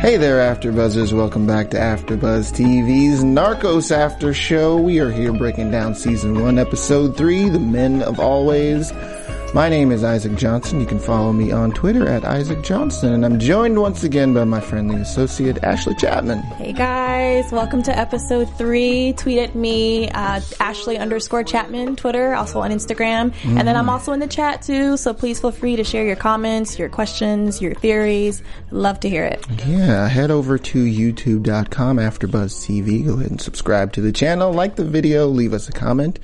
Hey there, AfterBuzzers! Welcome back to AfterBuzz TV's Narcos After Show. We are here breaking down season one, episode three, "The Men of Always." My name is Isaac Johnson. You can follow me on Twitter at Isaac Johnson, and I'm joined once again by my friendly associate Ashley Chatman. Hey guys, welcome to episode three. Tweet at me, uh, Ashley underscore Chatman, Twitter, also on Instagram. And then I'm also in the chat too, so please feel free to share your comments, your questions, your theories. Love to hear it. Yeah, head over to youtube.com AfterBuzz TV. Go ahead and subscribe to the channel, like the video, leave us a comment.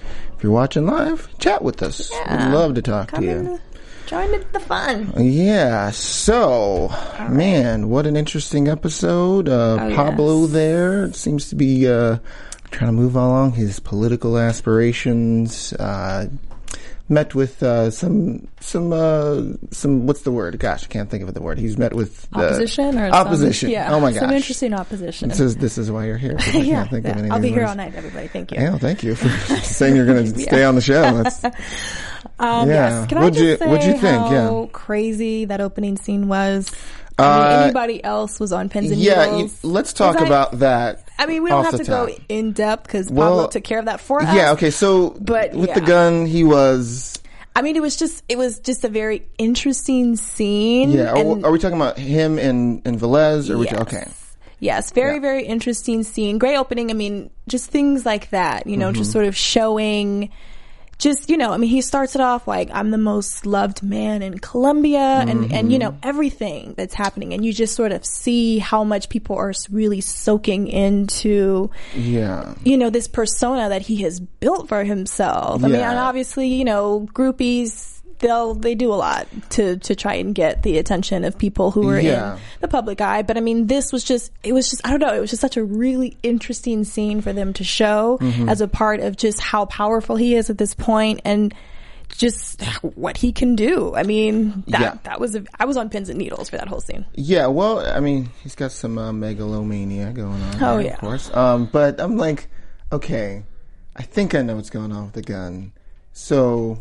If you're watching live, chat with us. Yeah. We'd love to talk Come to you. join the, the fun. Yeah, so man, what an interesting episode. Uh, Oh, Pablo yes. there seems to be uh, trying to move along his political aspirations. Uh, met with uh, some some uh, some what's the word? Gosh, I can't think of the word. He's met with Opposition or opposition. Some, yeah, oh my gosh, some interesting opposition. This is this is why you're here. yeah, can't think yeah. I'll be here words. all night, everybody. Thank you. Yeah, thank you for saying you're going to stay on the show. Um, Yeah. Yes. Can What'd I you- just say what'd you think? how Yeah. crazy that opening scene was? I mean, Uh, anybody else was on pins and yeah, you, needles. let's talk 'Cause I- about that. I mean, we don't have to go in depth because Well, Pablo took care of that for us. Yeah, okay, so But, with the gun, he was. I mean, it was just it was just a very interesting scene. Yeah, are, and- are we talking about him and, and Velez? Or we okay. Yes, very, Yeah. very interesting scene. Great opening. I mean, just things like that, you know, Mm-hmm. just sort of showing, just, you know, I mean, he starts it off like, I'm the most loved man in Colombia and, and, you Mm-hmm. know, everything that's happening. And you just sort of see how much people are really soaking into, Yeah. you know, this persona that he has built for himself. I mean, and obviously, you know, groupies, they'll, they do a lot to, to try and get the attention of people who are Yeah. in the public eye. But I mean, this was just, it was just, I don't know, it was just such a really interesting scene for them to show Mm-hmm. as a part of just how powerful he is at this point and just what he can do. I mean, that, Yeah. that was, a, I was on pins and needles for that whole scene. Yeah, well, I mean, he's got some uh, megalomania going on. Oh, there, yeah. Of course. Um, but I'm like, okay, I think I know what's going on with the gun. So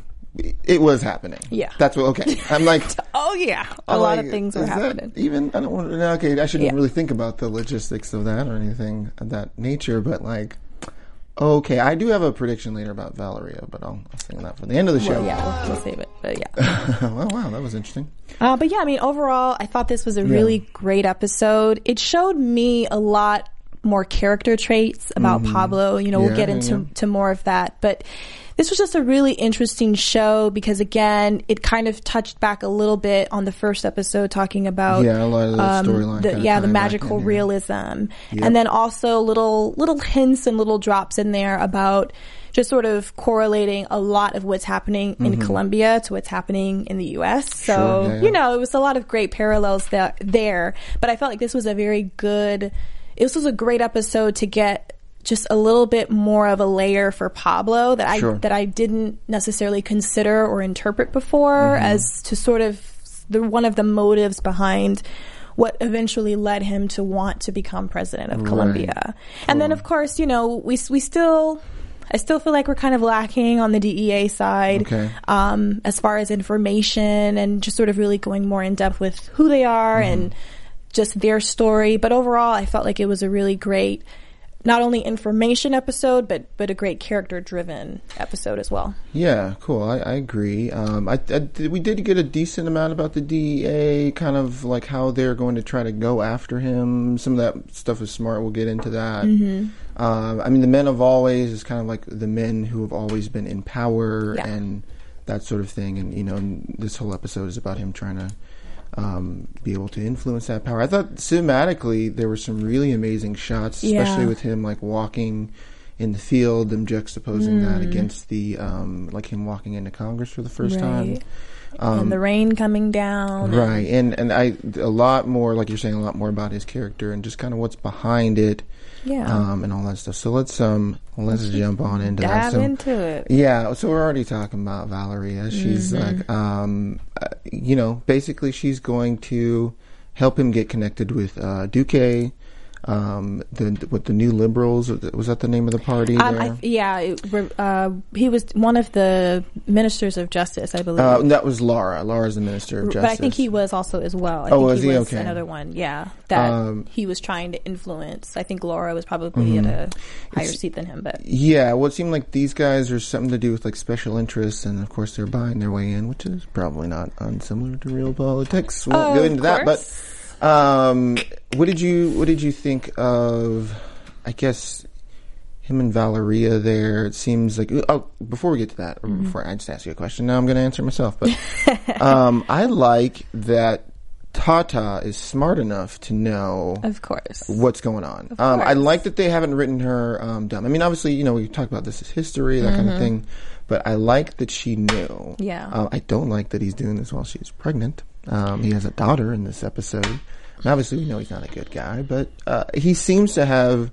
it was happening. Yeah. That's what, okay. I'm like, Oh yeah. A I'm lot like, of things were happening. Even I don't want to. Okay, I shouldn't Yeah. really think about the logistics of that or anything of that nature. But like, okay, I do have a prediction later about Valeria, but I'll, I'll sing that for the end of the show. Well, yeah, we'll, we'll save it. But yeah. oh wow, that was interesting. Uh, but yeah, I mean, overall, I thought this was a really great episode. It showed me a lot more character traits about Pablo. You know, Yeah, we'll get into yeah. to more of that, but this was just a really interesting show because again, it kind of touched back a little bit on the first episode, talking about Yeah, a lot of the storyline the, yeah, the magical in, yeah. realism, and then also little little hints and little drops in there about just sort of correlating a lot of what's happening in Colombia to what's happening in the U.S. So Mm-hmm. Sure, yeah, you know, it was a lot of great parallels there, there. But I felt like this was a very good. This was a great episode to get just a little bit more of a layer for Pablo that I Sure. that I didn't necessarily consider or interpret before Mm-hmm. as to sort of the one of the motives behind what eventually led him to want to become president of Colombia. And then of course, you know, we we still I still feel like we're kind of lacking on the DEA side Okay. um, as far as information and just sort of really going more in depth with who they are Mm-hmm. and just their story. But overall, I felt like it was a really great, not only information episode, but but a great character driven episode as well. Yeah, cool. I, I agree. Um, I, I we did get a decent amount about the DEA, kind of like how they're going to try to go after him. Some of that stuff is smart. We'll get into that. Um, I mean, the men of always is kind of like the men who have always been in power Yeah. and that sort of thing. And you know, this whole episode is about him trying to um, be able to influence that power. I thought cinematically there were some really amazing shots, especially Yeah. with him like walking in the field juxtaposing that Mm. against the um, like him walking into Congress for the first time. Um, and the rain coming down. Right, and and I a lot more like you're saying a lot more about his character and just kind of what's behind it, Yeah. um, and all that stuff. So let's um let's jump on into that. Dive So, into it. yeah, so we're already talking about Valeria. She's Mm-hmm. like, um, uh, you know, basically she's going to help him get connected with uh, Duque, um, the with the New Liberals. Was that the name of the party? Um? I, yeah, it, uh, he was one of the ministers of justice, I believe. uh, that was Lara. Lara's the minister of justice. but I think he was also as well. I Oh, think was he he? was Okay. another one. Yeah, that Um, he was trying to influence. I think Lara was probably at a higher Mm-hmm. It's- seat than him, but Yeah, well, it seemed like these guys are something to do with like special interests, and of course they're buying their way in, which is probably not unsimilar to real politics. We won't Oh, go into that, but. Um, what did you what did you think of? I guess him and Valeria there. It seems like oh, before we get to that, or Mm-hmm. before I just ask you a question, now I'm going to answer myself. But um, I like that Tata is smart enough to know of course, what's going on. Um, I like that they haven't written her um, dumb. I mean, obviously, you know, we talk about this as history, that kind of thing, but I like that she knew. Mm-hmm. Yeah. Uh, I don't like that he's doing this while she's pregnant. Um, he has a daughter in this episode. And obviously, we know he's not a good guy, but uh, he seems to have,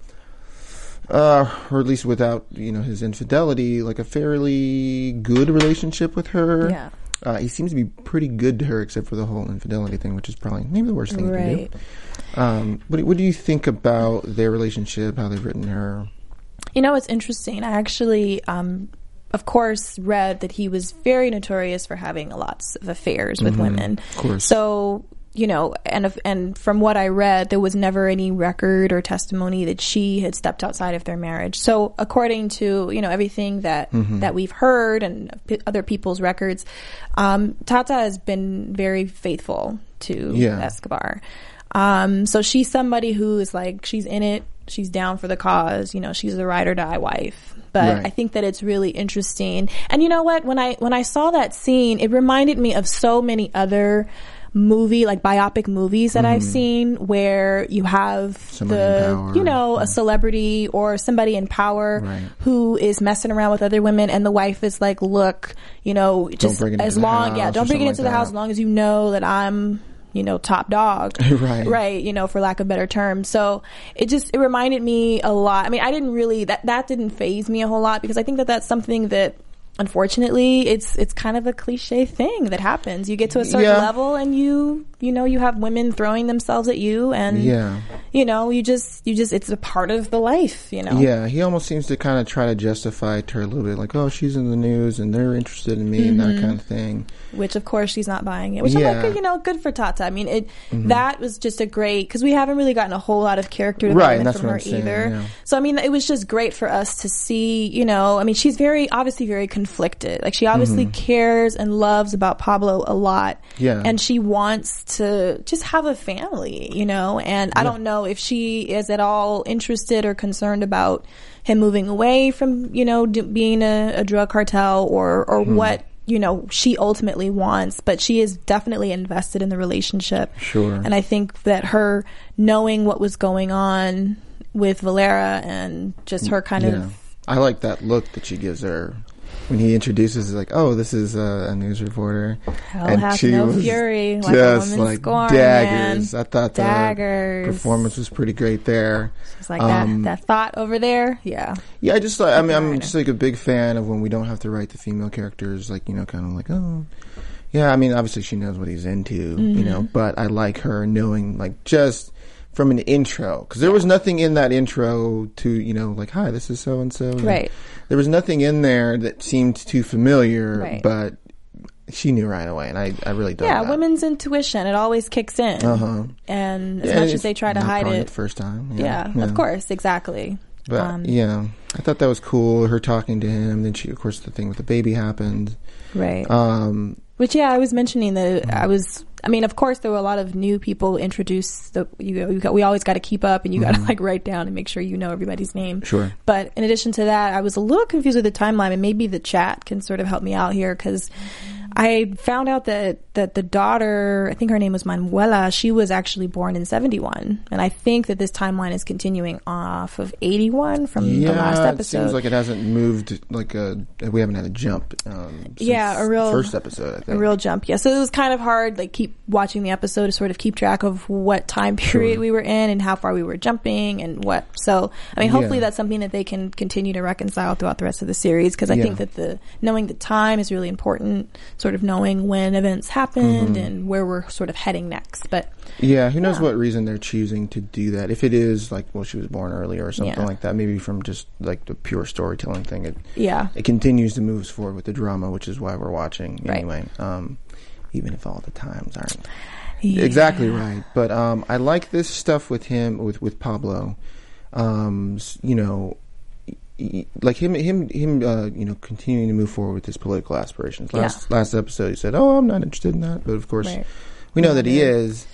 uh, or at least without you know his infidelity, like a fairly good relationship with her. Yeah. Uh, he seems to be pretty good to her, except for the whole infidelity thing, which is probably maybe the worst thing he can do. Um, what, do- what do you think about their relationship? How they've written her? You know, it's interesting. I actually, um, of course, read that he was very notorious for having lots of affairs with women. Mm-hmm. Of course. So, you know, and if, and from what I read, there was never any record or testimony that she had stepped outside of their marriage. So, according to you know everything that Mm-hmm. that we've heard and p- other people's records, um, Tata has been very faithful to Yeah. Escobar. Um, so she's somebody who is like she's in it, she's down for the cause. You know, she's a ride or die wife. But Right. I think that it's really interesting. And you know what? When I when I saw that scene, it reminded me of so many other movie like biopic movies that I've seen where you have Mm-hmm. Somebody the you know a celebrity or somebody in power Right. who is messing around with other women and the wife is like look you know just bring it as into the long yeah house don't bring it something into like the house as long as you know that I'm you know top dog Right. right you know for lack of better term so it just it reminded me a lot i mean i didn't really that that didn't phase me a whole lot because i think that that's something that unfortunately it's it's kind of a cliche thing that happens you get to a certain Yeah. level and you you know you have women throwing themselves at you and Yeah. you know you just you just it's a part of the life you know Yeah, he almost seems to kind of try to justify it to her a little bit, like, oh, she's in the news and they're interested in me and Mm-hmm. that kind of thing. Which of course she's not buying it. Which I'm Mm-hmm. like, you know, good for Tata. I mean, it that was just a great because we haven't really gotten a whole lot of character development from her saying, either. yeah. So I mean, it was just great for us to see. You know, I mean, she's very obviously very conflicted. Like she obviously cares and loves about Pablo a lot. Mm-hmm. Yeah. and she wants to just have a family. You know, and I don't know if she is at all interested or concerned about him moving away from you know d- being a, a drug cartel or or Hmm. what you know she ultimately wants but she is definitely invested in the relationship Sure. and i think that her knowing what was going on with valeria and just mm, her kind Yeah. of I like that look that she gives her when he introduces, like, oh, this is uh, a news reporter. Hell she no fury like just like scorn, daggers. man. I thought the Daggers. performance was pretty great there. it's like Um, that that thought over there yeah Yeah, I just like I mean I'm just like a big fan of when we don't have to write the female characters like you know kind of like oh yeah I mean obviously she knows what he's into you know Mm-hmm. but I like her knowing like just from an intro because there was nothing in that intro to you know like hi this is so and so Right. there was nothing in there that seemed too familiar Right. but she knew right away and I I really dug yeah that. women's intuition it always kicks in Uh-huh. and as Yeah, much as they try to hide it the first time yeah, of course exactly But Um, yeah, I thought that was cool. Her talking to him. Then she, of course, the thing with the baby happened. right Um, Which yeah, I was mentioning that. I was. I mean, of course, there were a lot of new people introduced. That you, you got, we always got to keep up, and you got to like write down and make sure you know everybody's name. Mm-hmm. Sure. But in addition to that, I was a little confused with the timeline, and maybe the chat can sort of help me out here because I found out that that the daughter, I think her name was Manuela, she was actually born in 71. And I think that this timeline is continuing off of 81 from the last episode. it seems like it hasn't moved. Like a we haven't had a jump. Um, since Yeah, a real- first episode. I think. a real jump. Yeah. So it was kind of hard, like keep watching the episode to sort of keep track of what time period we were in and how far we were jumping and what. So, I mean, hopefully Yeah. that's something that they can continue to reconcile throughout the rest of the series because I Yeah. think that the knowing the time is really important, sort of knowing when events happened Mm-hmm. and where we're sort of heading next. But Yeah, who knows Yeah. what reason they're choosing to do that? If it is like, well, she was born earlier or something Yeah. like that, maybe from just like the pure storytelling thing, it yeah. it continues to move forward with the drama, which is why we're watching Right. anyway. Um, even if all the times aren't Yeah. exactly right, but um, I like this stuff with him with with Pablo. Um, you know. Like him, him, him. Uh, you know, continuing to move forward with his political aspirations. Last last episode, he said, "Oh, I'm not interested in that," but of course, Right. we know that he is.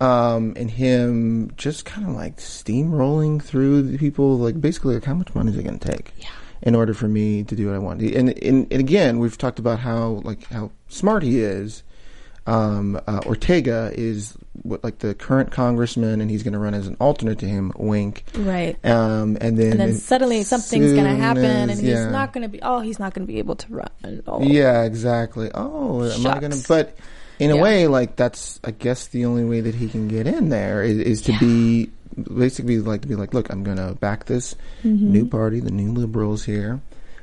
Um, and him just kind of like steamrolling through the people, like basically, like how much money is it going to take Yeah. in order for me to do what I want? And, and and again, we've talked about how like how smart he is. Um, uh, Ortega is what like the current congressman, and he's going to run as an alternate to him. Wink. Right. Um, and then And then suddenly something's going to happen, as- and he's yeah. not going to be. Oh, he's not going to be able to run. Oh. Yeah, exactly. Oh, am I gonna? But in a way, like that's I guess the only way that he can get in there is, is to Yeah. be basically like to be like, look, I'm gonna back this Mm-hmm. new party, the new liberals here.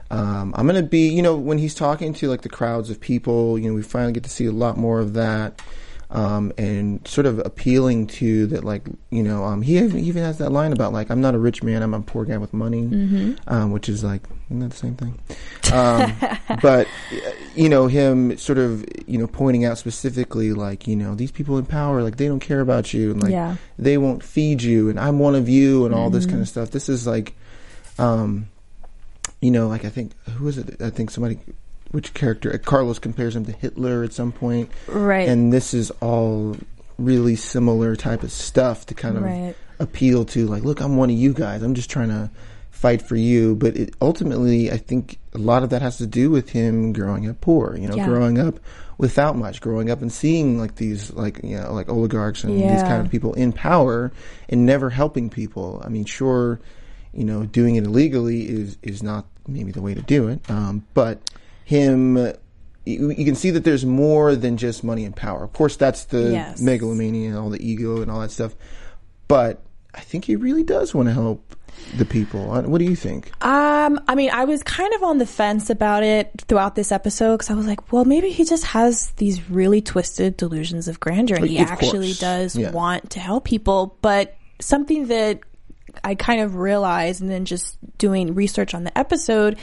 Um, I'm gonna be, you know, when he's talking to like the crowds of people, you know, we finally get to see a lot more of that. Um, and sort of appealing to that, like you know, um, he even, has that line about like I'm not a rich man, I'm a poor guy with money, Mm-hmm. um, which is like isn't that the same thing? Um, but you know, him sort of you know pointing out specifically like you know these people in power like they don't care about you and like Yeah. they won't feed you and I'm one of you and all this Mm-hmm. kind of stuff. This is like, um, you know, like I think who is it? I think somebody. Which character? Carlos compares him to Hitler at some point, Right. and this is all really similar type of stuff to kind of Right. appeal to like look i'm one of you guys i'm just trying to fight for you but it, ultimately i think a lot of that has to do with him growing up poor you know Yeah. growing up without much growing up and seeing like these like you know like oligarchs and these kind of people in power and never helping people i mean sure you know doing it illegally is is not maybe the way to do it um, but him you, you can see that there's more than just money and power. Of course, that's the Yes. megalomania and all the ego and all that stuff. But I think he really does want to help the people. Uh, What do you think? Um, I mean, I was kind of on the fence about it throughout this episode because I was like, well, maybe he just has these really twisted delusions of grandeur and he actually course. does Yeah. want to help people. But something that I kind of realized and then just doing research on the episode,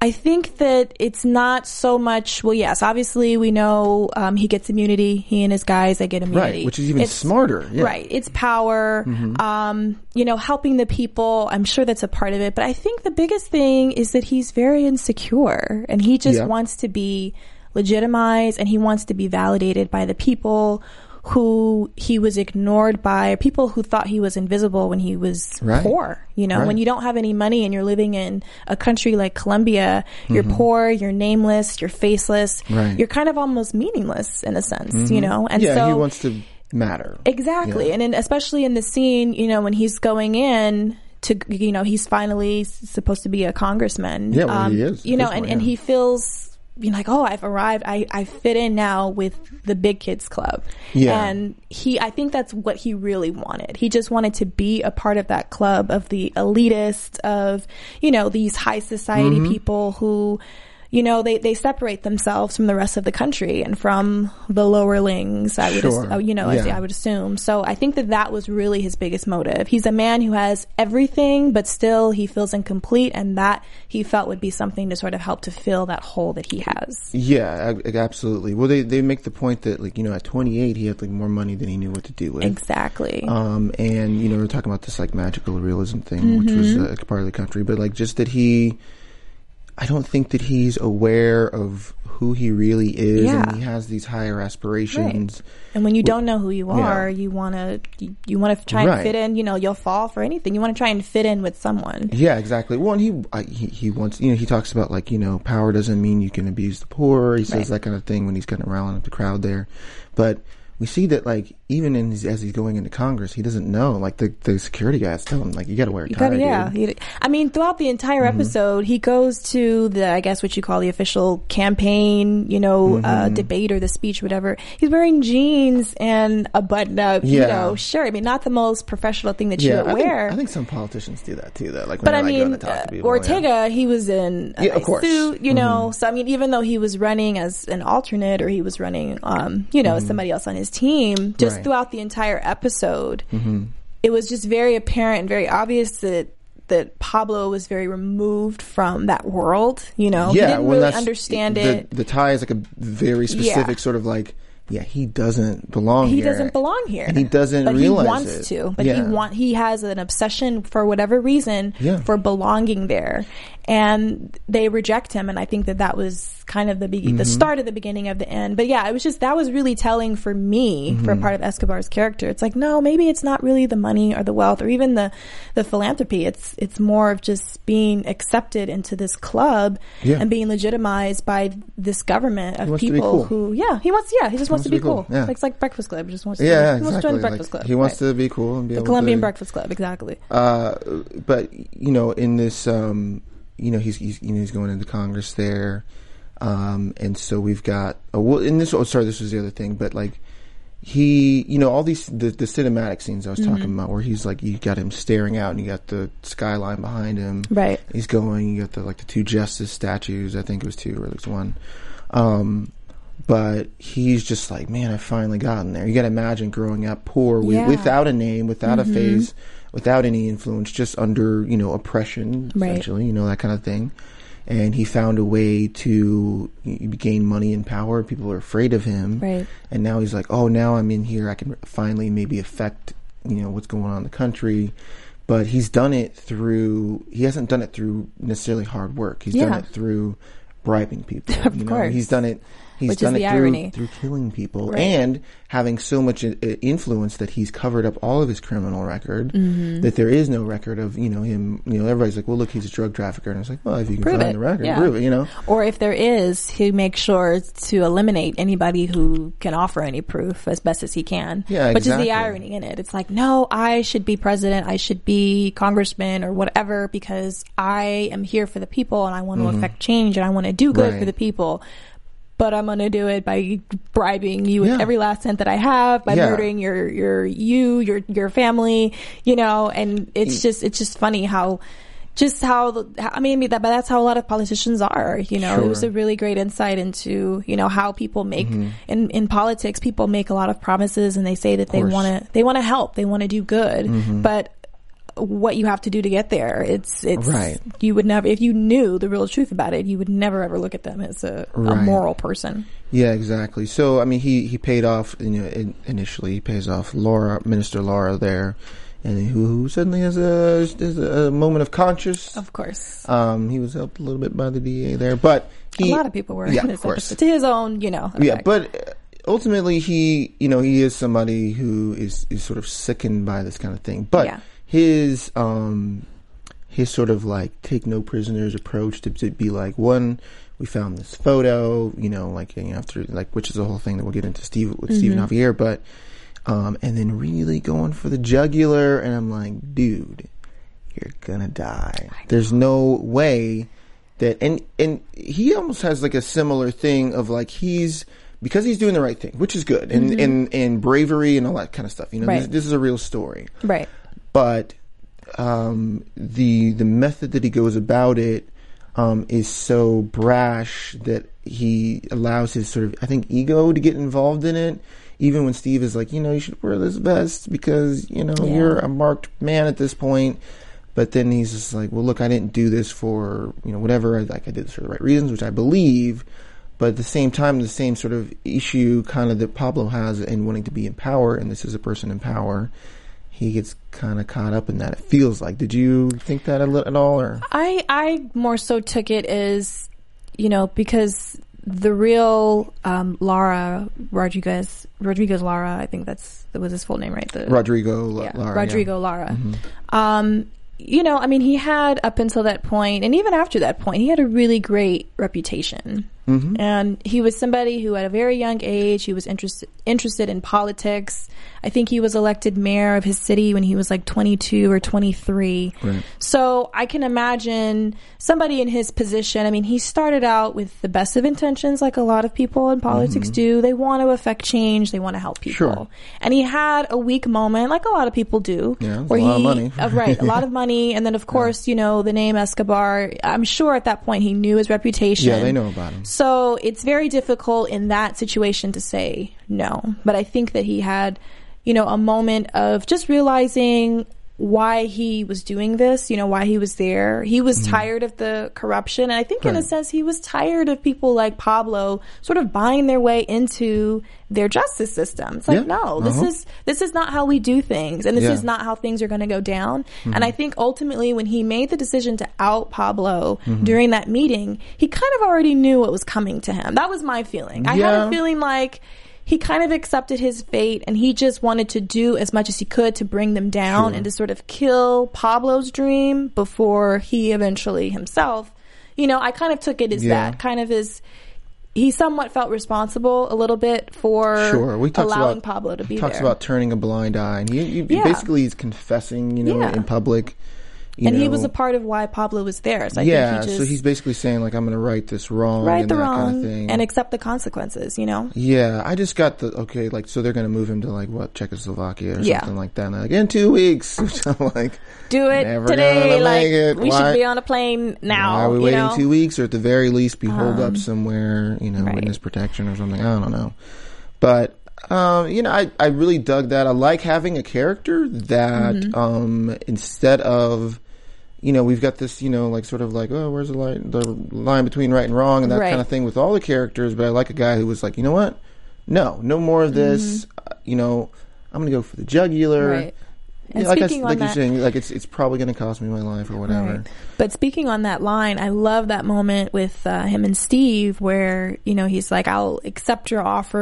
I think that it's not so much, well, yes, obviously we know, um, he gets immunity. He and his guys, they get immunity. Right, which is even It's- smarter. Yeah. Mm-hmm. Right. It's power. Um, you know, helping the people. I'm sure that's a part of it. But I think the biggest thing is that he's very insecure and he just Yeah. wants to be legitimized and he wants to be validated by the people who he was ignored by, people who thought he was invisible when he was Right. poor. You know, when you don't have any money and you're living in a country like Colombia, you're poor, you're nameless, you're faceless, Mm-hmm. Right. you're kind of almost meaningless in a sense, you know? And yeah, so he wants to matter. Exactly. Yeah. And then especially in the scene, you know, when he's going in to, you know, he's finally supposed to be a congressman. Yeah, well, um, he is You know, and, point, and yeah. he feels, know, like, oh, I've arrived. I, I fit in now with the big kids club. Yeah. And he, I think that's what he really wanted. He just wanted to be a part of that club of the elitist of, you know, these high society Mm-hmm. people who, you know, they, they separate themselves from the rest of the country and from the lowerlings, I would, Sure. oh, you know, as Yeah. I would assume. So I think that that was really his biggest motive. He's a man who has everything, but still he feels incomplete, and that he felt would be something to sort of help to fill that hole that he has. Yeah, absolutely. Well, they they make the point that like you know at 28 he had like more money than he knew what to do with. Exactly. Um, and you know, we're talking about this like magical realism thing, which was Mm-hmm. uh, part of the country, but like just that he, I don't think that he's aware of who he really is, Yeah. and he has these higher aspirations. And when you don't know who you Yeah. are, you want to you, you want to try and Right. fit in. You know, you'll fall for anything. You want to try and fit in with someone. Yeah, exactly. Well, and he, I, he he wants you know he talks about like you know power doesn't mean you can abuse the poor. He says Right. that kind of thing when he's kind of rallying up the crowd there, but we see that like even in his, as he's going into Congress, he doesn't know. Like the the security guys tell him like you got to wear a tie. gotta, yeah. I mean, throughout the entire Mm-hmm. episode, he goes to the, I guess, what you call the official campaign, you know, Mm-hmm. uh, debate or the speech, whatever. He's wearing jeans and a button up, you know, shirt. I mean, not the most professional thing that Yeah, you I would think, wear. I think some politicians do that too. Though, like, but I mean, to talk to uh, people, Ortega, yeah. he was in a Yeah, nice. Mm-hmm. suit, you know. So I mean, even though he was running as an alternate or he was running, um, you know, as somebody else on his team, just Mm-hmm. Right. Mm-hmm. throughout the entire episode, it was just very apparent and very obvious that that Pablo was very removed from that world. You know, he didn't when really understand the, it. The tie is like a very specific sort of like, yeah, he doesn't belong here. he here. doesn't belong here, and he doesn't but realize he wants it. to. But he want he has an obsession for whatever reason Yeah. for belonging there, and they reject him. And I think that that was kind of the be- Mm-hmm. the start of the beginning of the end. But yeah, it was just that was really telling for me for Mm-hmm. part of Escobar's character. It's like no, maybe it's not really the money or the wealth or even the the philanthropy. It's it's more of just being accepted into this club Yeah. and being legitimized by this government of wants to be people cool. who yeah he wants yeah he just wants, to be cool. Yeah. Like, it's like Breakfast Club. He just wants to Yeah, he wants to join the Like, Breakfast Club. he wants Right. to be cool and be the Colombian to, Breakfast Club, exactly. Uh, but you know, in this, um, you know, he's, he's you know he's going into Congress there, um, and so we've got. Oh, well, in this, oh, sorry, this was the other thing, but like he, you know, all these the, the cinematic scenes I was Mm-hmm. talking about, where he's like, you got him staring out, and you got the skyline behind him, Right. He's going. You got the like the two justice statues. I think it was two or at least one. Um, but he's just like, man, I've finally gotten there. You got to imagine growing up poor, Yeah. Mm-hmm. without a name, without a face, without any influence, just under you know oppression, Right. essentially, you know that kind of thing. And he found a way to gain money and power. People are afraid of him, Right. and now he's like, oh, now I'm in here. I can finally maybe affect you know what's going on in the country. But he's done it through. He hasn't done it through necessarily hard work. He's Yeah. done it through bribing people. Of you know? course. he's done it. He's Which is done the it through, irony. through killing people Right. and having so much uh, influence that he's covered up all of his criminal record Mm-hmm. that there is no record of you know him. You know, everybody's like, "Well, look, he's a drug trafficker," and it's like, "Well, if you can Prove find it. the record, Yeah. prove it." You know, Or if there is, he makes sure to eliminate anybody who can offer any proof as best as he can. Yeah, Which is the irony in it. It's like, no, I should be president. I should be congressman or whatever because I am here for the people and I want to affect change and I want to do good Mm-hmm. Right. for the people. But I'm going to do it by bribing you with Yeah. every last cent that I have, by Yeah. murdering your, your, you, your, your family, you know, and it's mm. just, it's just funny how, just how, the- I mean, that, but that's how a lot of politicians are, you know, it was a really great insight into, you know, how people make, mm-hmm. in, in politics, people make a lot of promises and they say that they want to, they want to help, they want to do good, mm-hmm. but what you have to do to get there, it's, it's, Right. you would never, if you knew the real truth about it, you would never ever look at them as a, a moral person. Yeah, exactly. So I mean, he he paid off. You know, in, initially he pays off Lara, Minister Lara there, and who, who suddenly has a has a moment of conscience. Of course. Um, he was helped a little bit by the DA there, but he, a lot of people were Yeah, of course. to his own, you know. Yeah, but uh, ultimately he, you know, he is somebody who is is sort of sickened by this kind of thing. But Yeah. His um his sort of like take no prisoners approach to, to be like one we found this photo, you know, like you know, after like which is the whole thing that we'll get into Steve with Stephen Mm-hmm. Javier, but um and then really going for the jugular and I'm like, dude, you're gonna die. There's no way that and and he almost has like a similar thing of like he's because he's doing the right thing, which is good, and and and bravery and all that kind of stuff. You know, Right. this, this is a real story, right. But um, the the method that he goes about it um, is so brash that he allows his sort of I think ego to get involved in it. Even when Steve is like, you know, you should wear this vest because you know Yeah. you're a marked man at this point. But then he's just like, well, look, I didn't do this for you know whatever. Like I did this for the right reasons, which I believe. But at the same time, the same sort of issue kind of that Pablo has in wanting to be in power, and this is a person in power. He gets kind of caught up in that. It feels like. Did you think that at all, or I I more so took it as, you know, because the real um, Lara Rodriguez Rodriguez Lara, I think that's that was his full name, right? The, Rodrigo yeah, Lara? Rodrigo Lara. Um, you know, I mean, he had up until that point, and even after that point, he had a really great reputation. And he was somebody who, at a very young age, he was interested interested in politics. I think he was elected mayor of his city when he was like 22 or 23. Right. So I can imagine somebody in his position. I mean, he started out with the best of intentions, like a lot of people in politics do. They want to affect change. They want to help people. Sure. And he had a weak moment, like a lot of people do, Yeah, it's a where lot of money. uh, right, a lot of money, and then of course, you know, the name Escobar. I'm sure at that point he knew his reputation. Yeah, they know about him. So it's very difficult in that situation to say no. But I think that he had, you know, a moment of just realizing why he was doing this, you know, why he was there. He was tired of the corruption. And I think in a Mm-hmm. Sense he was tired of people like Pablo sort of buying their way into their justice system. It's like, Yeah. no, this Uh-huh. is this is not how we do things and this Yeah. is not how things are going to go down. And I think ultimately when he made the decision to out Pablo Mm-hmm. during that meeting, he kind of already knew what was coming to him. That was my feeling. I had a feeling like he kind of accepted his fate and he just wanted to do as much as he could to bring them down Sure. and to sort of kill Pablo's dream before he eventually himself. You know, I kind of took it as Yeah. that kind of as he somewhat felt responsible a little bit for Sure, we allowing about Pablo to be talks there. about turning a blind eye, and he, he Yeah. basically is confessing, you know, Yeah. in public. And he was a part of why Pablo was there. So I yeah, think he just so he's basically saying like I'm going to right this wrong, right and the that wrong kind of thing. and accept the consequences. You know, yeah, I just got the okay, like so they're going to move him to like what Czechoslovakia or Yeah. something like that. And I'm like in two weeks, which I'm like, do it Never today. Like make it. we Why- should be on a plane now. why are we waiting know? two weeks, or at the very least be holed up Um, somewhere, you know, right. witness protection or something. I don't know, but. Um, you know, I, I really dug that. I like having a character that, Mm-hmm. um, instead of, you know, we've got this, you know, like sort of like, oh, where's the line, the line between right and wrong and that Right. kind of thing with all the characters. But I like a guy who was like, you know what? No, no more of this. Uh, you know, I'm going to go for the jugular. Mm-hmm. Right. And Yeah, like I, like you're saying, like it's it's probably going to cost me my life or whatever. Right. But speaking on that line, I love that moment with uh, him and Steve where, you know, he's like, I'll accept your offer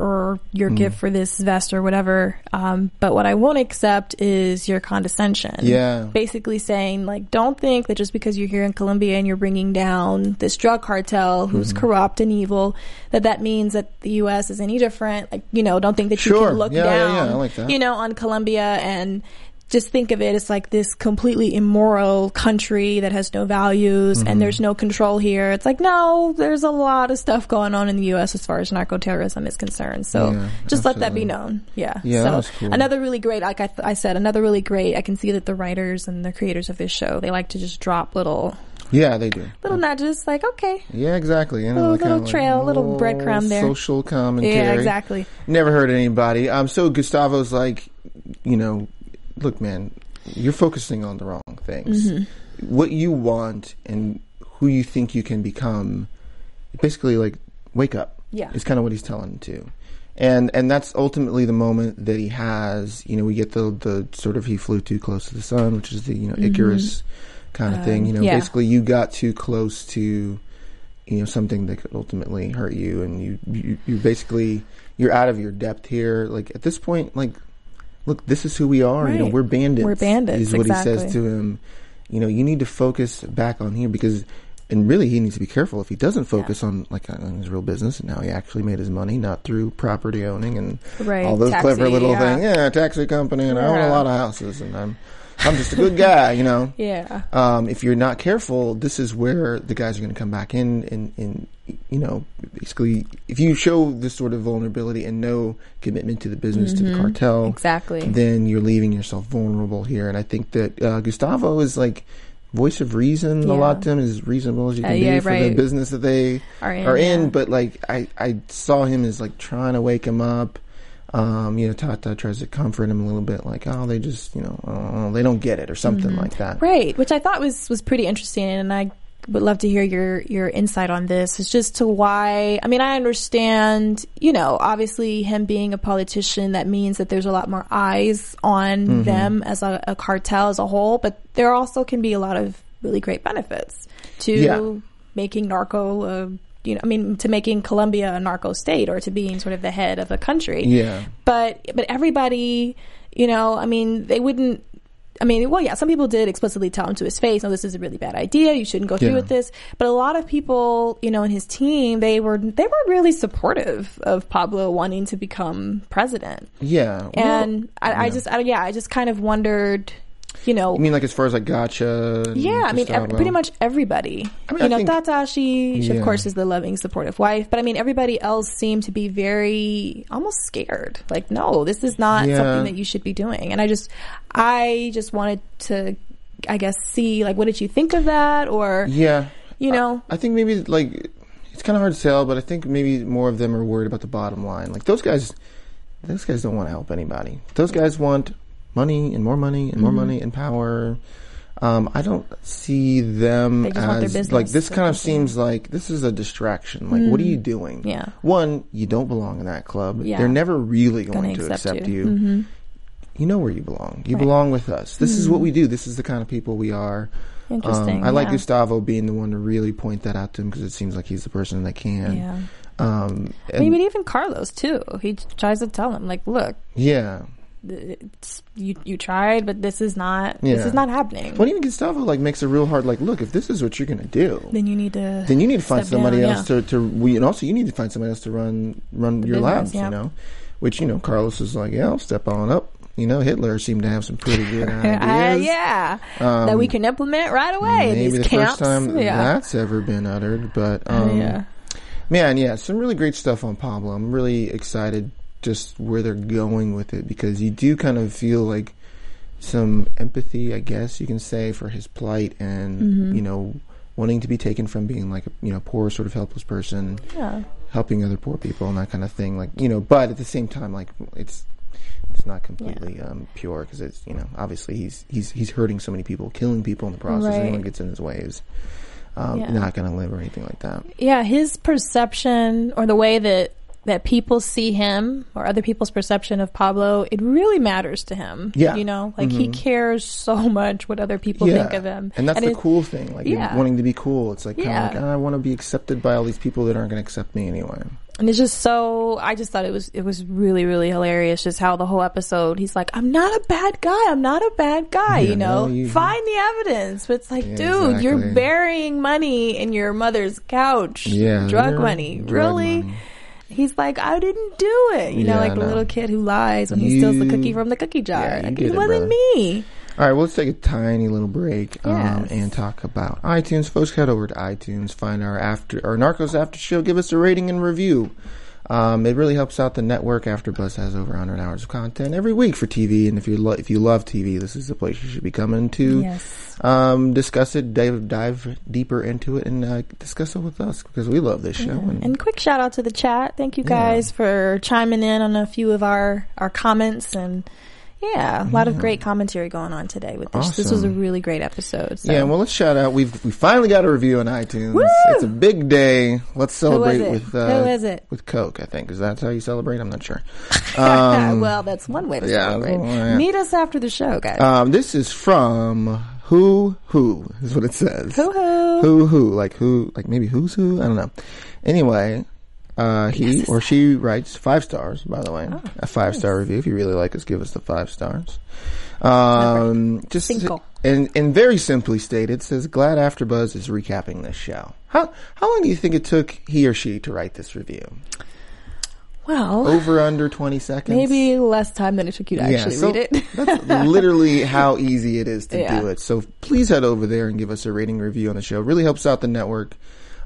or Mm. your gift for this vest or whatever. Um, but what I won't accept is your condescension. Yeah. Basically saying, like, don't think that just because you're here in Colombia and you're bringing down this drug cartel who's Mm-hmm. corrupt and evil, that that means that the U.S. is any different. Like, you know, don't think that you Sure. can look Yeah, yeah, down, yeah. I like that. you know, on Colombia and just think of it as like this completely immoral country that has no values Mm-hmm. and there's no control here. It's like, no, there's a lot of stuff going on in the U.S. as far as narco terrorism is concerned. So Yeah, just let that be known. Yeah. Yeah, so cool. another really great, like I, th- I said, another really great, I can see that the writers and the creators of this show, they like to just drop little, Yeah, they do. little nudges like, okay. Yeah, exactly. You know, Little- little like trail, little breadcrumb there. Social commentary. Yeah, exactly. Never hurt anybody. Um, so Gustavo's like, you know, look, man, you're focusing on the wrong things. Mm-hmm. What you want and who you think you can become, basically, like, wake up. Yeah. is kind of what he's telling him to. And and that's ultimately the moment that he has. You know, we get the the sort of he flew too close to the sun, which is the you know Icarus kind of thing. You know, Mm-hmm. Um, yeah. basically you got too close to you know something that could ultimately hurt you and you you you basically you're out of your depth here like at this point like look this is who we are you know we're bandits We're bandits, is what he says to him. You know you need to focus back on here because and really he needs to be careful. If he doesn't focus on like uh, on his real business and how he actually made his money not through property owning and Right, all those taxi, clever little yeah. things yeah taxi company and I own a lot of houses. And I'm I'm just a good guy you know Yeah. um, if you're not careful, this is where the guys are going to come back in and, and, you know, basically, if you show this sort of vulnerability and no commitment to the business, to the cartel, Mm-hmm. Exactly. then you're leaving yourself vulnerable here. And I think that uh, Gustavo is like voice of reason a lot to him, as reasonable as you Uh, can be yeah, for the business that they Are in, yeah. But like, I, I saw him as like trying to wake him up. Um, you know, Tata tries to comfort him a little bit, like, oh, they just, you know, oh, they don't get it or something like that. Right, which I thought was was pretty interesting, and I would love to hear your your insight on this. It's just to why. I mean, I understand. You know, obviously, him being a politician, that means that there's a lot more eyes on Mm-hmm. them as a, a cartel as a whole. But there also can be a lot of really great benefits to Yeah. making narco. A, you know, I mean, to making Colombia a narco state or to being sort of the head of a country Yeah. but but everybody you know i mean they wouldn't I mean, well, yeah, some people did explicitly tell him to his face, "No, this is a really bad idea. You shouldn't go through Yeah. with this." But a lot of people, you know, in his team, they were they were really supportive of Pablo wanting to become president. Yeah. Well, And I, I just, I, yeah, I just kind of wondered, you know, I mean, like as far as like gotcha. yeah, I mean, ev- pretty much everybody. I mean, you I know, think- Tatashi, she, Yeah. of course, is the loving, supportive wife. But I mean, everybody else seemed to be very almost scared. Like, no, this is not Yeah. something that you should be doing. And I just, I just wanted to, I guess, see like, what did you think of that, or Yeah. you know, I think maybe like it's kind of hard to tell, but I think maybe more of them are worried about the bottom line. Like those guys, those guys don't want to help anybody. Those guys want money and more money and more Mm-hmm. money and power. Um, I don't see them They just want their as like this. Kind of seems like this is a distraction. Like, what are you doing? Mm. Yeah. One, you don't belong in that club. Yeah. They're never really Gonna going to accept accept you. Mm-hmm. you. You know where you belong. You Right. Mm. belong with us. This is what we do. This is the kind of people we are. interesting. Um, I like yeah. Gustavo being the one to really point that out to him because it seems like he's the person that can. Yeah. Um, I mean, but even Carlos too. He tries to tell him, like, look, yeah. You you tried, but this is not this is not happening. But even Gustavo like makes it real hard. Like, look, if this is what you're gonna do, then you need to then you need to find somebody down, else yeah. to to. We, and also you need to find somebody else to run run your business, labs. yeah. You know, which you know Carlos is like, yeah, I'll step on up. You know, Hitler seemed to have some pretty good Uh, ideas. yeah, that we can implement right away. Maybe these the camps. first time yeah. that's ever been uttered, but Uh, um, yeah. Man, yeah, some really great stuff on Pablo. I'm really excited just where they're going with it because you do kind of feel like some empathy, I guess you can say, for his plight and Mm-hmm. you know wanting to be taken from being like a you know poor sort of helpless person, Yeah. helping other poor people and that kind of thing. Like you know, but at the same time, like it's it's not completely um, pure because it's you know obviously he's he's he's hurting so many people, killing people in the process. Right. Anyone gets in his way is um, Yeah. not going to live or anything like that. yeah, his perception or the way that that people see him or other people's perception of Pablo, it really matters to him. Yeah. You know, like he cares so much what other people think of him. And that's the it- cool thing, like Yeah. wanting to be cool. It's like Yeah. like "Ah, I want to be accepted by all these people that aren't going to accept me anyway. And it's just so I just thought it was it was really really hilarious just how the whole episode he's like I'm not a bad guy I'm not a bad guy Yeah, you know no, you- find the evidence but it's like Yeah, dude you're burying money in your mother's couch Yeah, drug money drug really money. He's like I didn't do it you know Yeah, like the little kid who lies when he steals the cookie from the cookie jar Yeah, like, it it, wasn't brother. me All right, well, let's take a tiny little break um, Yes. and talk about iTunes. Folks, head over to iTunes, find our after our Narcos After Show, give us a rating and review. Um, it really helps out the network. AfterBuzz has over 100 hours of content every week for TV, and if you lo- if you love TV, this is the place you should be coming to. Yes. Um, discuss it, dive, dive deeper into it, and uh, discuss it with us because we love this show. And, and quick shout out to the chat thank you guys for chiming in on a few of our our comments and yeah, a lot of great commentary going on today with this. This was a really great episode. So. Yeah, well, let's shout out. We've we finally got a review on iTunes. Woo! It's a big day. Let's celebrate it? with uh, Who is it? With Coke, I think. Is that how you celebrate? I'm not sure. Um, well, that's one way to yeah, celebrate. well, yeah. Meet us after the show, guys. um, this is from Who Who is what it says. Hoo hoo. Who Who like who like maybe who's who? I don't know. Anyway. Uh, he or she writes five stars, by the way. Oh, a five star review. If you really like us, give us the five stars. Um, just Cinco. and and very simply stated, says glad AfterBuzz is recapping this show. How how long do you think it took he or she to write this review? Well, Over under twenty seconds? maybe less time than it took you to actually so read it. that's literally how easy it is to Yeah. do it. So please head over there and give us a rating review on the show. It really helps out the network.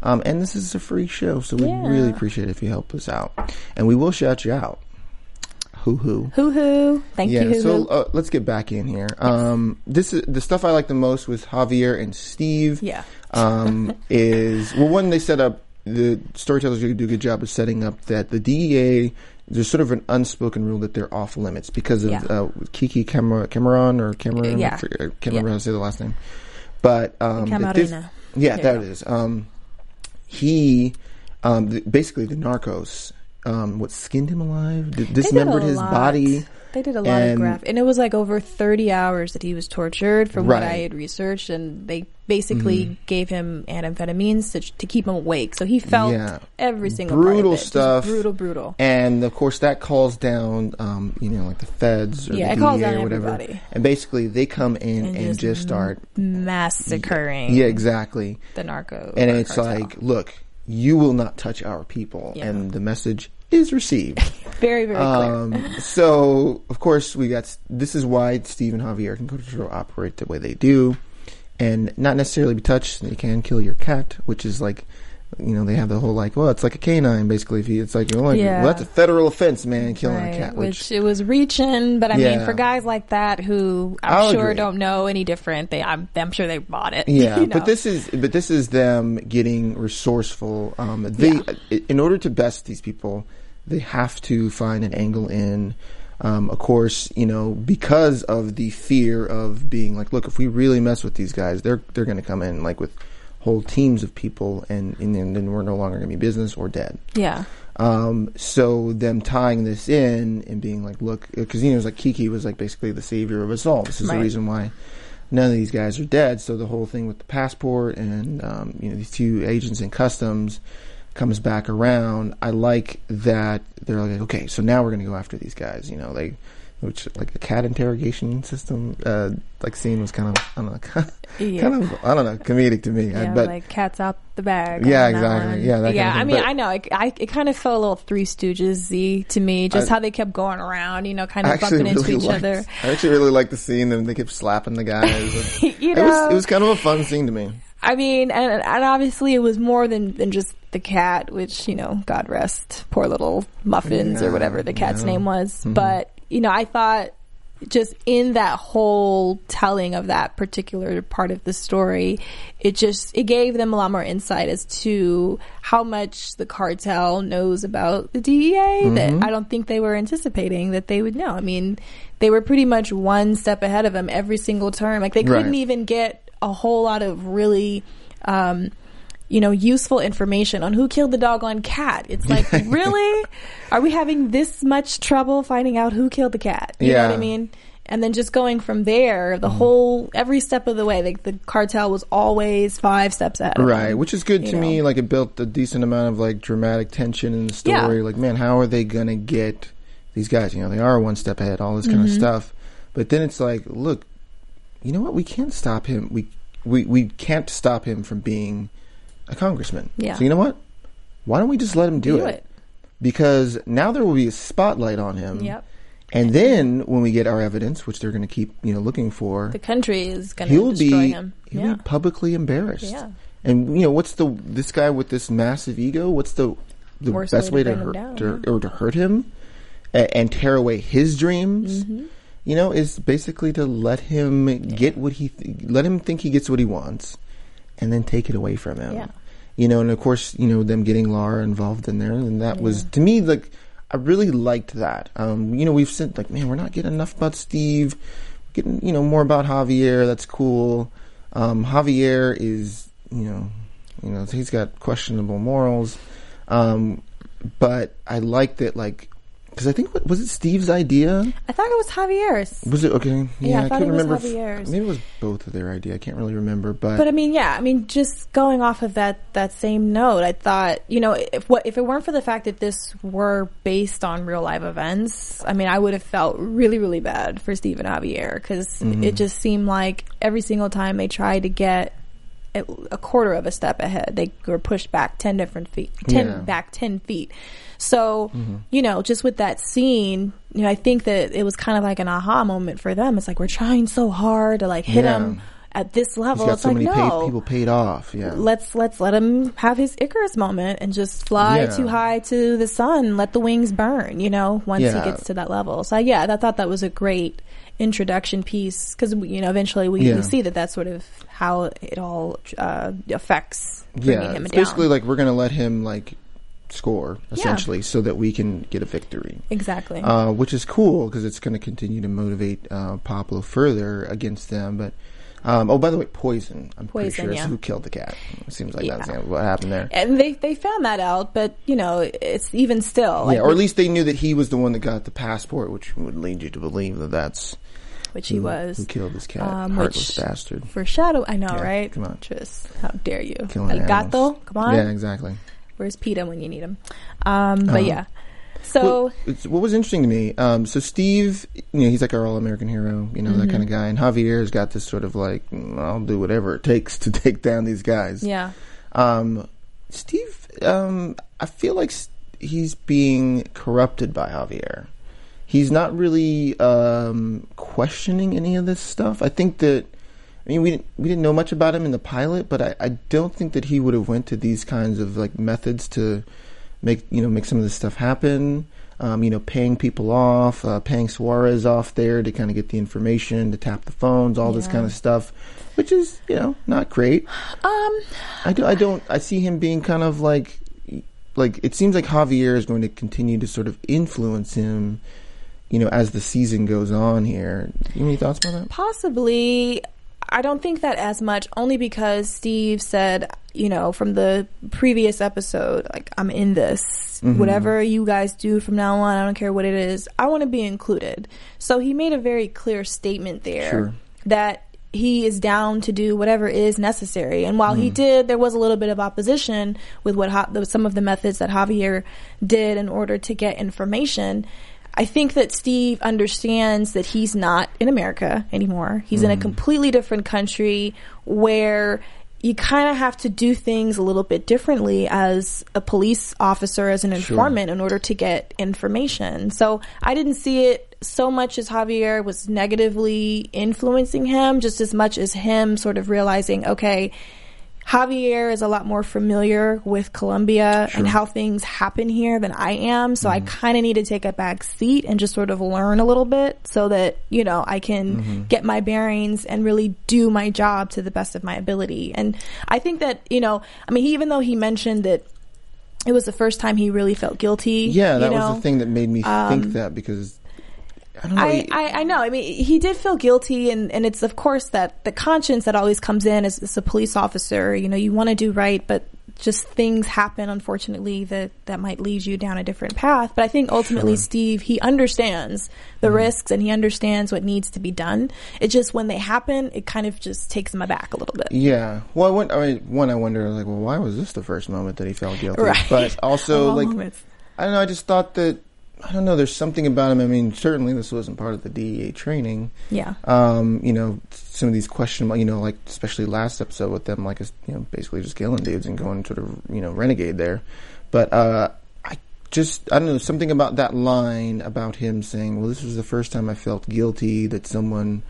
Um, and this is a free show, so we Yeah. really appreciate it if you help us out. And we will shout you out. Hoo hoo. hoo hoo. Thank Yeah, you, so uh, let's get back in here. Um, this is the stuff I like the most with Javier and Steve. Yeah. um, is well, one they set up the storytellers do a good job of setting up that the DEA there's sort of an unspoken rule that they're off limits because of Yeah. uh, Kiki Camera, Cameron or Cameron. Yeah. I can't Yeah. remember how to say the last name. But um, this-. Yeah, There that you Um, he, um, basically the Narcos, um, what skinned him alive, d- dismembered his lot. body. They did a lot of and- graph, and it was like over thirty hours that he was tortured, from what I had researched, and they basically Mm-hmm. gave him amphetamines to, to keep him awake, so he felt Yeah. every single of Brutal it. Just stuff. brutal, brutal. And of course, that calls down, um, you know, like the feds or Yeah, the DEA down or whatever. everybody. And basically, they come in and, And just just start. Massacring Yeah, exactly. the narco, And it's cartel. like, look, you will not touch our people, Yeah. and the message is received. very, very clear. Um, so of course we got. This is why Steve and Javier can go to operate the way they do, and not necessarily be touched. They can kill your cat, which is like, you know, they have the whole like, well, it's like a canine basically. If you, it's like, oh, Yeah. well, that's a federal offense, man, killing Right, a cat. which, Which, it was reaching, but I mean, for guys like that who I'm I'll sure agree. don't know any different, they I'm, I'm sure they bought it. yeah, you know? but this is but this is them getting resourceful. Um, they, i- in order to best these people, they have to find an angle in. Um, of course, you know, because of the fear of being like, look, if we really mess with these guys, they're they're going to come in like with whole teams of people, and and then, we're no longer going to be business or dead. yeah, Um, so them tying this in and being like, look, because you know, it was like Kiki was like basically the savior of us all. This is Right. the reason why none of these guys are dead. So the whole thing with the passport and um, you know these two agents in customs comes back around. I like that they're like, okay, so now we're going to go after these guys. You know, like which like a cat interrogation system uh, like scene was kind of I don't know, kind of, Yeah. kind of I don't know comedic to me. I- yeah, but like cats out the bag. Yeah, exactly. one. Yeah, kind yeah. of. I mean, But- I know. It, I, it kind of felt a little Three Stooges y to me, just I- how they kept going around, you know, kind of bumping into really each liked, other. I actually really liked the scene. Them they kept slapping the guys. you it know, was it was kind of a fun scene to me. I mean, and, and obviously it was more than, than just the cat, which, you know, God rest poor little Muffins or whatever the cat's yeah. name was. Mhm. But, you know, I thought just in that whole telling of that particular part of the story, it just, it gave them a lot more insight as to how much the cartel knows about the DEA that Mm-hmm. I don't think they were anticipating that they would know. I mean, they were pretty much one step ahead of them every single term. Like they couldn't Right. even get a whole lot of really, um, you know, useful information on who killed the doggone cat. It's like, really? Are we having this much trouble finding out who killed the cat? You know what Yeah. I mean? And then just going from there, the whole, every step of the way, like the cartel was always five steps ahead. Right, them, which is good to me. Like it built a decent amount of like dramatic tension in the Yeah. story. Like, man, how are they gonna get these guys? You know, they are one step ahead. All this kind Mm-hmm. of stuff. But then it's like, look, you know what? We can't stop him. We we we can't stop him from being a congressman. Yeah. So you know what? Why don't we just let him do, Do it? it. Because now there will be a spotlight on him. Yep. And then when we get our evidence, which they're going to keep, you know, looking for, The country is going to destroy be him. he'll Yeah. be publicly embarrassed. Yeah. And you know what's the this guy with this massive ego? What's the the Worst best way way to to, bring him hurt down, to, or to hurt him and, and tear away his dreams? Mm-hmm. You know, is basically to let him get what he th- let him think he gets what he wants, and then take it away from him. Yeah. You know, and of course, you know them getting Laura involved in there, and that was to me like I really liked that. Um, you know, we've said like, man, we're not getting enough about Steve. We're getting you know more about Javier. That's cool. Um, Javier is you know, you know, he's got questionable morals. Um, but I liked it like because I think what was it Steve's idea? I thought it was Javier's. Was it okay? Yeah, I thought couldn't it was remember. Javier's. maybe it was both of their idea. I can't really remember, but, But I mean, yeah, I mean, just going off of that that same note, I thought, you know, if what if it weren't for the fact that this were based on real life events, I mean, I would have felt really, really bad for Steve and Javier because Mm-hmm. it just seemed like every single time they tried to get a a quarter of a step ahead, they were pushed back ten different feet, ten Yeah. back ten feet. So, Mm-hmm. you know, just with that scene, you know, I think that it was kind of like an aha moment for them. It's like we're trying so hard to like hit Yeah. him at this level. It's so like many no, paid, people paid off. Yeah, let's let's let him have his Icarus moment and just fly Yeah. too high to the sun, let the wings burn. You know, once Yeah. he gets to that level. So yeah, I thought that was a great introduction piece because you know eventually we, Yeah. we see that that's sort of how it all uh, affects yeah. him It's down. basically like we're gonna let him like score essentially, so that we can get a victory. exactly. uh, which is cool because it's going to continue to motivate uh, Pablo further against them. But Um, oh, by the way, poison. I'm pretty sure yeah. who killed the cat. It seems like Yeah. that's what happened there. And they they found that out, but you know, it's even still like yeah, or at least they knew that he was the one that got the passport, which would lead you to believe that that's which he who, was. who killed this cat. um, Heartless which- bastard. Foreshadow, I know, Yeah, right? come on. Just how dare you, Killing El animals. gato? Come on, Yeah, exactly. Where's Peta when you need him? Um, but Uh-huh. yeah, so What, what was interesting to me, um, so Steve, you know, he's like our all-American hero, you know, Mm-hmm. that kind of guy, and Javier's got this sort of like, "Mm, I'll do whatever it takes to take down these guys. yeah, Um, Steve, um, I feel like he's being corrupted by Javier. He's not really um, questioning any of this stuff. I think that. I mean, we didn't, we didn't know much about him in the pilot, but I, I don't think that he would have went to these kinds of like methods to make you know make some of this stuff happen. Um, you know, paying people off, uh, paying Suarez off there to kind of get the information, to tap the phones, all this kind of stuff, which is you know not great. um, I, do, I don't. I see him being kind of like, like it seems like Javier is going to continue to sort of influence him, you know, as the season goes on. Here, you have any thoughts about that? Possibly. I don't think that as much, only because Steve said, you know, from the previous episode, like, I'm in this. Mm-hmm. Whatever you guys do from now on, I don't care what it is, I want to be included. So he made a very clear statement there Sure. that he is down to do whatever is necessary. And while he Mm. did, there was a little bit of opposition with what some of the methods that Javier did in order to get information. I think that Steve understands that he's not in America anymore. He's in Mm-hmm. a completely different country where you kind of have to do things a little bit differently as a police officer, as an informant, in order to get information. So I didn't see it so much as Javier was negatively influencing him, just as much as him sort of realizing, okay, Javier is a lot more familiar with Colombia and how things happen here than I am. So I kind of need to take a back seat and just sort of learn a little bit so that, you know, I can get my bearings and really do my job to the best of my ability. And I think that, you know, I mean, even though he mentioned that it was the first time he really felt guilty. Yeah, you that know, um, was the thing that made me think that because I know. I, I, I know. I mean, he did feel guilty, and, and it's of course that the conscience that always comes in as, as a police officer. You know, you want to do right, but just things happen, unfortunately, that that might lead you down a different path. But I think ultimately, Sure. Steve, he understands the mm-hmm. risks and he understands what needs to be done. It's just when they happen, it kind of just takes him aback a little bit. Yeah. Well, I, went, I mean, one, I wonder, like, well, why was this the first moment that he felt guilty? Right. But also, all like, moments. I don't know. I just thought that I don't know. There's something about him. I mean, certainly this wasn't part of the DEA training. Yeah. Um, you know, some of these questionable, you know, like especially last episode with them, like, you know, basically just killing dudes and going sort of, you know, renegade there. But uh, I just, I don't know, something about that line about him saying, "Well, this was the first time I felt guilty that someone."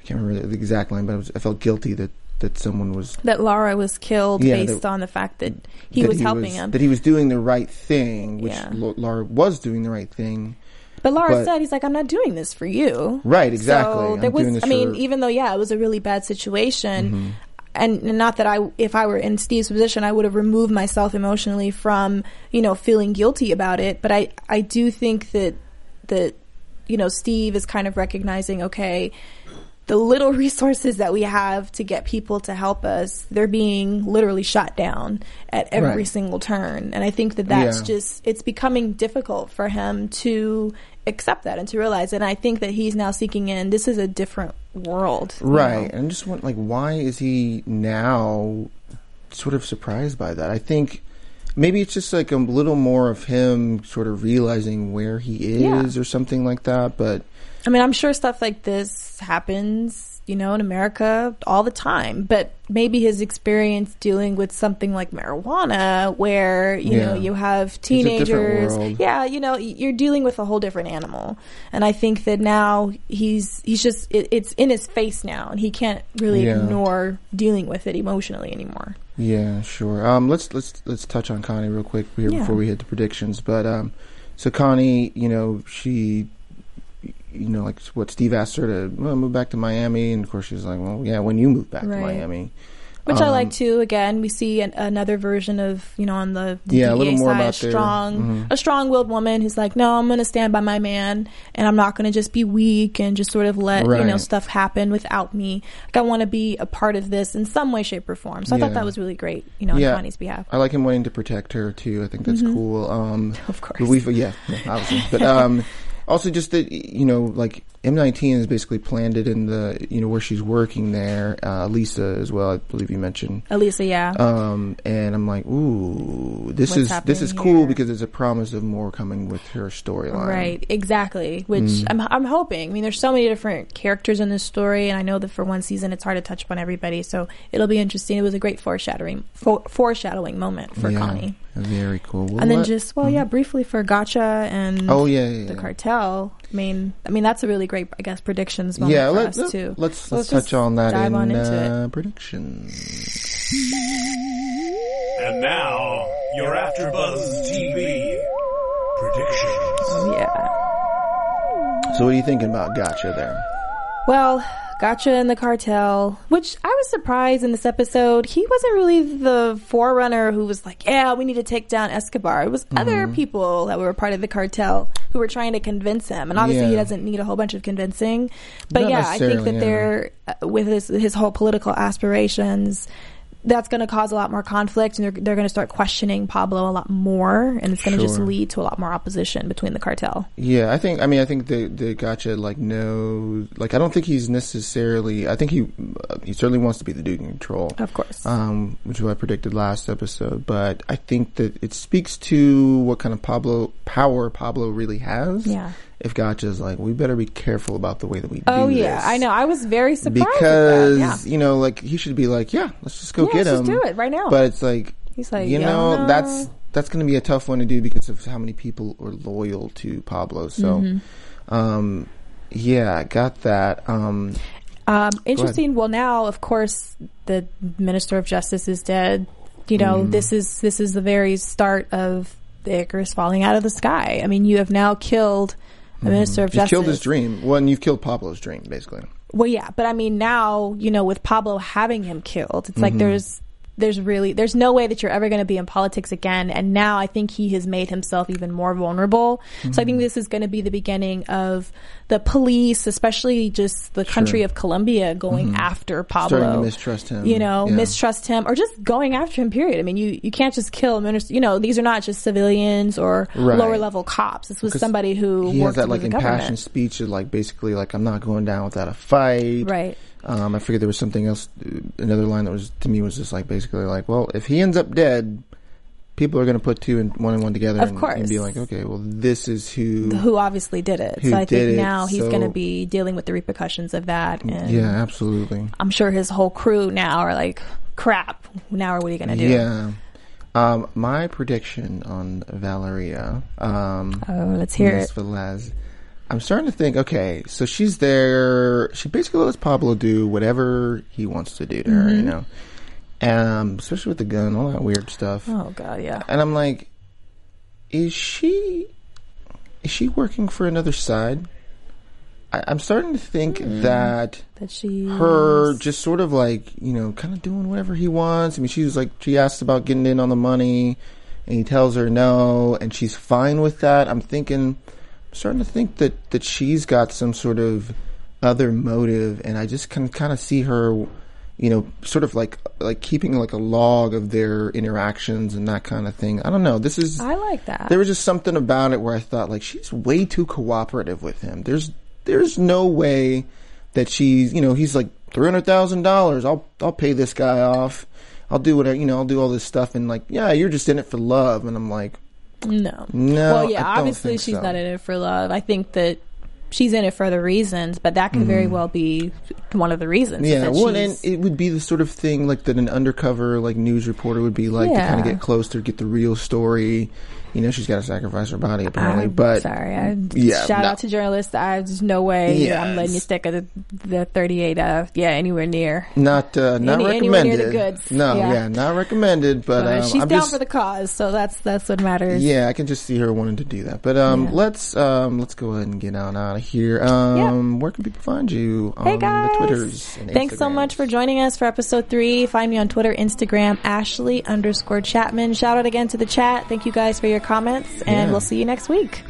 I can't remember the exact line, but I, was, I felt guilty that that someone was That Laura was killed Yeah, based that- on the fact that he that was helping was, him. that he was doing the right thing, which Yeah. Was doing the right thing. But Laura But- said, he's like, I'm not doing this for you. Right, exactly. So I'm there was, doing this I mean, for- Mm-hmm. even though, yeah, it was a really bad situation. And and not that I, if I were in Steve's position, I would have removed myself emotionally from, you know, feeling guilty about it. But I, I do think that, that, you know, Steve is kind of recognizing, okay, the little resources that we have to get people to help us, they're being literally shot down at every Right. single turn. And I think that that's Yeah. just, it's becoming difficult for him to accept that and to realize it. And I think that he's now seeking in, this is a different world. Right. know? And I just want like why is he now sort of surprised by that? I think maybe it's just like a little more of him sort of realizing where he Yeah. is or something like that, but I mean, I'm sure stuff like this happens, you know, in America all the time, but maybe his experience dealing with something like marijuana where, you know, you have It's a different teenagers. Yeah, you know, you're dealing with a whole different animal. And I think that now he's, he's just, it, it's in his face now and he can't really Yeah. ignore dealing with it emotionally anymore. Yeah, sure. Um, let's let's let's touch on Connie real quick here Yeah. before we hit the predictions. But um, so Connie, you know, she, you know, like what Steve asked her to well, move back to Miami, and of course she's like, well, yeah, when you move back Right. to Miami. Which I like too. Again, we see an, another version of you know on the, the Yeah, a little more side, about their- strong, mhm. a strong-willed woman who's like, no, I'm going to stand by my man, and I'm not going to just be weak and just sort of let you know stuff happen without me. Like I want to be a part of this in some way, shape, or form. So I thought that was really great. You know, on Yeah. Connie's behalf. I like him wanting to protect her too. I think that's cool. Um, Mm-hmm. Of course. we've yeah, yeah, obviously, but um, also just that you know, like M19 is basically planted in the you know where she's working there. Uh, Lisa as well, I believe you mentioned. Elisa, yeah. Um, and I'm like, ooh, this What's is this is happening cool here? because there's a promise of more coming with her storyline. Right, exactly. Which Mm. I'm, I'm hoping. I mean, there's so many different characters in this story, and I know that for one season it's hard to touch upon everybody. So it'll be interesting. It was a great foreshadowing, for, foreshadowing moment for yeah, Connie. Very cool. Well, And then let- just well, yeah, briefly for Gacha and oh yeah, yeah, the yeah. cartel. I mean, I mean that's a really great, I guess, predictions moment Yeah, for let, us let, too. let's So let's touch on that dive in on into uh, it. predictions. And now, your AfterBuzz TV predictions. Yeah. So what are you thinking about Gacha there? Well, Gacha and the cartel, which I was surprised in this episode, he wasn't really the forerunner who was like, yeah, we need to take down Escobar. It was other Mm-hmm. people that were part of the cartel who were trying to convince him. And obviously, he doesn't need a whole bunch of convincing. But Not yeah, I think that yeah. they're, uh, with his, his whole political aspirations, that's going to cause a lot more conflict and they're, they're going to start questioning Pablo a lot more. And it's going to just lead to a lot more opposition between the cartel. Yeah, I think. I mean, I think the the Gacha like no, Like, I don't think he's necessarily. I think he uh, he certainly wants to be the Duke in control. Of course. Um, which is what I predicted last episode. But I think that it speaks to what kind of Pablo power Pablo really has. Yeah. If Gacha's like, we better be careful about the way that we do it. Oh do yeah, this. I know. I was very surprised because. Yeah. you know, like he should be like, yeah, let's just go Yeah, get let's him. do it right now. But it's like, He's like, you "Yeah, know, no." that's that's going to be a tough one to do because of how many people are loyal to Pablo. So, Mm-hmm. um, yeah, got that. Um, Um, interesting. Well, now, of course, the Minister of Justice is dead. You know, Mm. this is this is the very start of the Icarus falling out of the sky. I mean, you have now killed the Minister of you've Justice. killed his dream. Well, and you've killed Pablo's dream, basically. Well, yeah, but I mean, now you know, with Pablo having him killed, it's Mm-hmm. like there's there's really there's no way that you're ever going to be in politics again. And now I think he has made himself even more vulnerable. So I Mm-hmm. think this is going to be the beginning of the police, especially just the country of Colombia, going after Pablo, Mm-hmm. Starting to mistrust him. You know, Yeah. mistrust him, or just going after him. Period. I mean, you you can't just kill minister. You know, these are not just civilians or Right. lower level cops. This was somebody who He has worked that like impassioned government. speech of like basically like I'm not going down without a fight. Right. Um, I figured there was something else. Another line that was to me was just like basically like, well, if he ends up dead, people are going to put two and one and one together Of and, course. and be like, okay, well, this is who. who obviously did it. So I think it, now he's going to be dealing with the repercussions of that. And yeah, absolutely. I'm sure his whole crew now are like, crap, now what are you going to do? Yeah. Um, my prediction on Valeria. Um, Oh, let's hear Miss it. Velez. I'm starting to think, okay, so she's there. She basically lets Pablo do whatever he wants to do to her, Mm-hmm. you know, um, especially with the gun, all that weird stuff. Oh, God, yeah. And I'm like, is she is she working for another side? I, I'm starting to think Mm. that That she. her just sort of like you know kind of doing whatever he wants. I mean, she was like she asked about getting in on the money, and he tells her no, and she's fine with that. I'm thinking, I'm starting to think that that she's got some sort of other motive, and I just can kind of see her. You know, sort of like like keeping like a log of their interactions and that kind of thing. I don't know. This is I like that. there was just something about it where I thought like she's way too cooperative with him. There's there's no way that she's you know he's like three hundred thousand dollars. I'll I'll pay this guy off. I'll do whatever you know. I'll do all this stuff and like yeah, you're just in it for love. And I'm like no. no. well, yeah, obviously she's so. not in it for love. I think that she's in it for other reasons, but that could very well be one of the reasons. Mm-hmm. Yeah, well, and it would be the sort of thing like that an undercover like news reporter would be like to kind of get close to get the real story. You know she's got to sacrifice her body apparently. I'm but sorry, I, yeah, shout no. out to journalists. I, there's no way Yeah, I'm letting you stick at the, the 38. Uh, yeah, anywhere near. not uh, not Any- anywhere near recommended. the goods. No, yeah. Yeah. not recommended. But But um, she's I'm down just, for the cause, so that's that's what matters. Yeah, I can just see her wanting to do that. But um, Yeah. let's um, let's go ahead and get on out of here. Um, where can people find you on Hey guys! the Twitters? And Thanks so much for joining us for episode three. Find me on Twitter, Instagram, Ashley underscore Chatman. Shout out again to the chat. Thank you guys for your comments, and Yeah. we'll see you next week.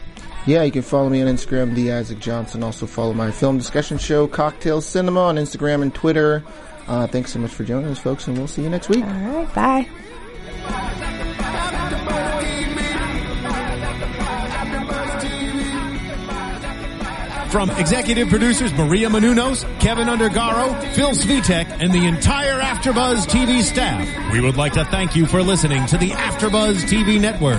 Yeah, you can follow me on Instagram, the Isaac Johnson. Also follow my film discussion show, Cocktail Cinema, on Instagram and Twitter. Uh, thanks so much for joining us, folks, and we'll see you next week. All right, bye. From executive producers Maria Menounos, Kevin Undergaro, Phil Svitek, and the entire AfterBuzz TV staff, we would like to thank you for listening to the AfterBuzz TV network.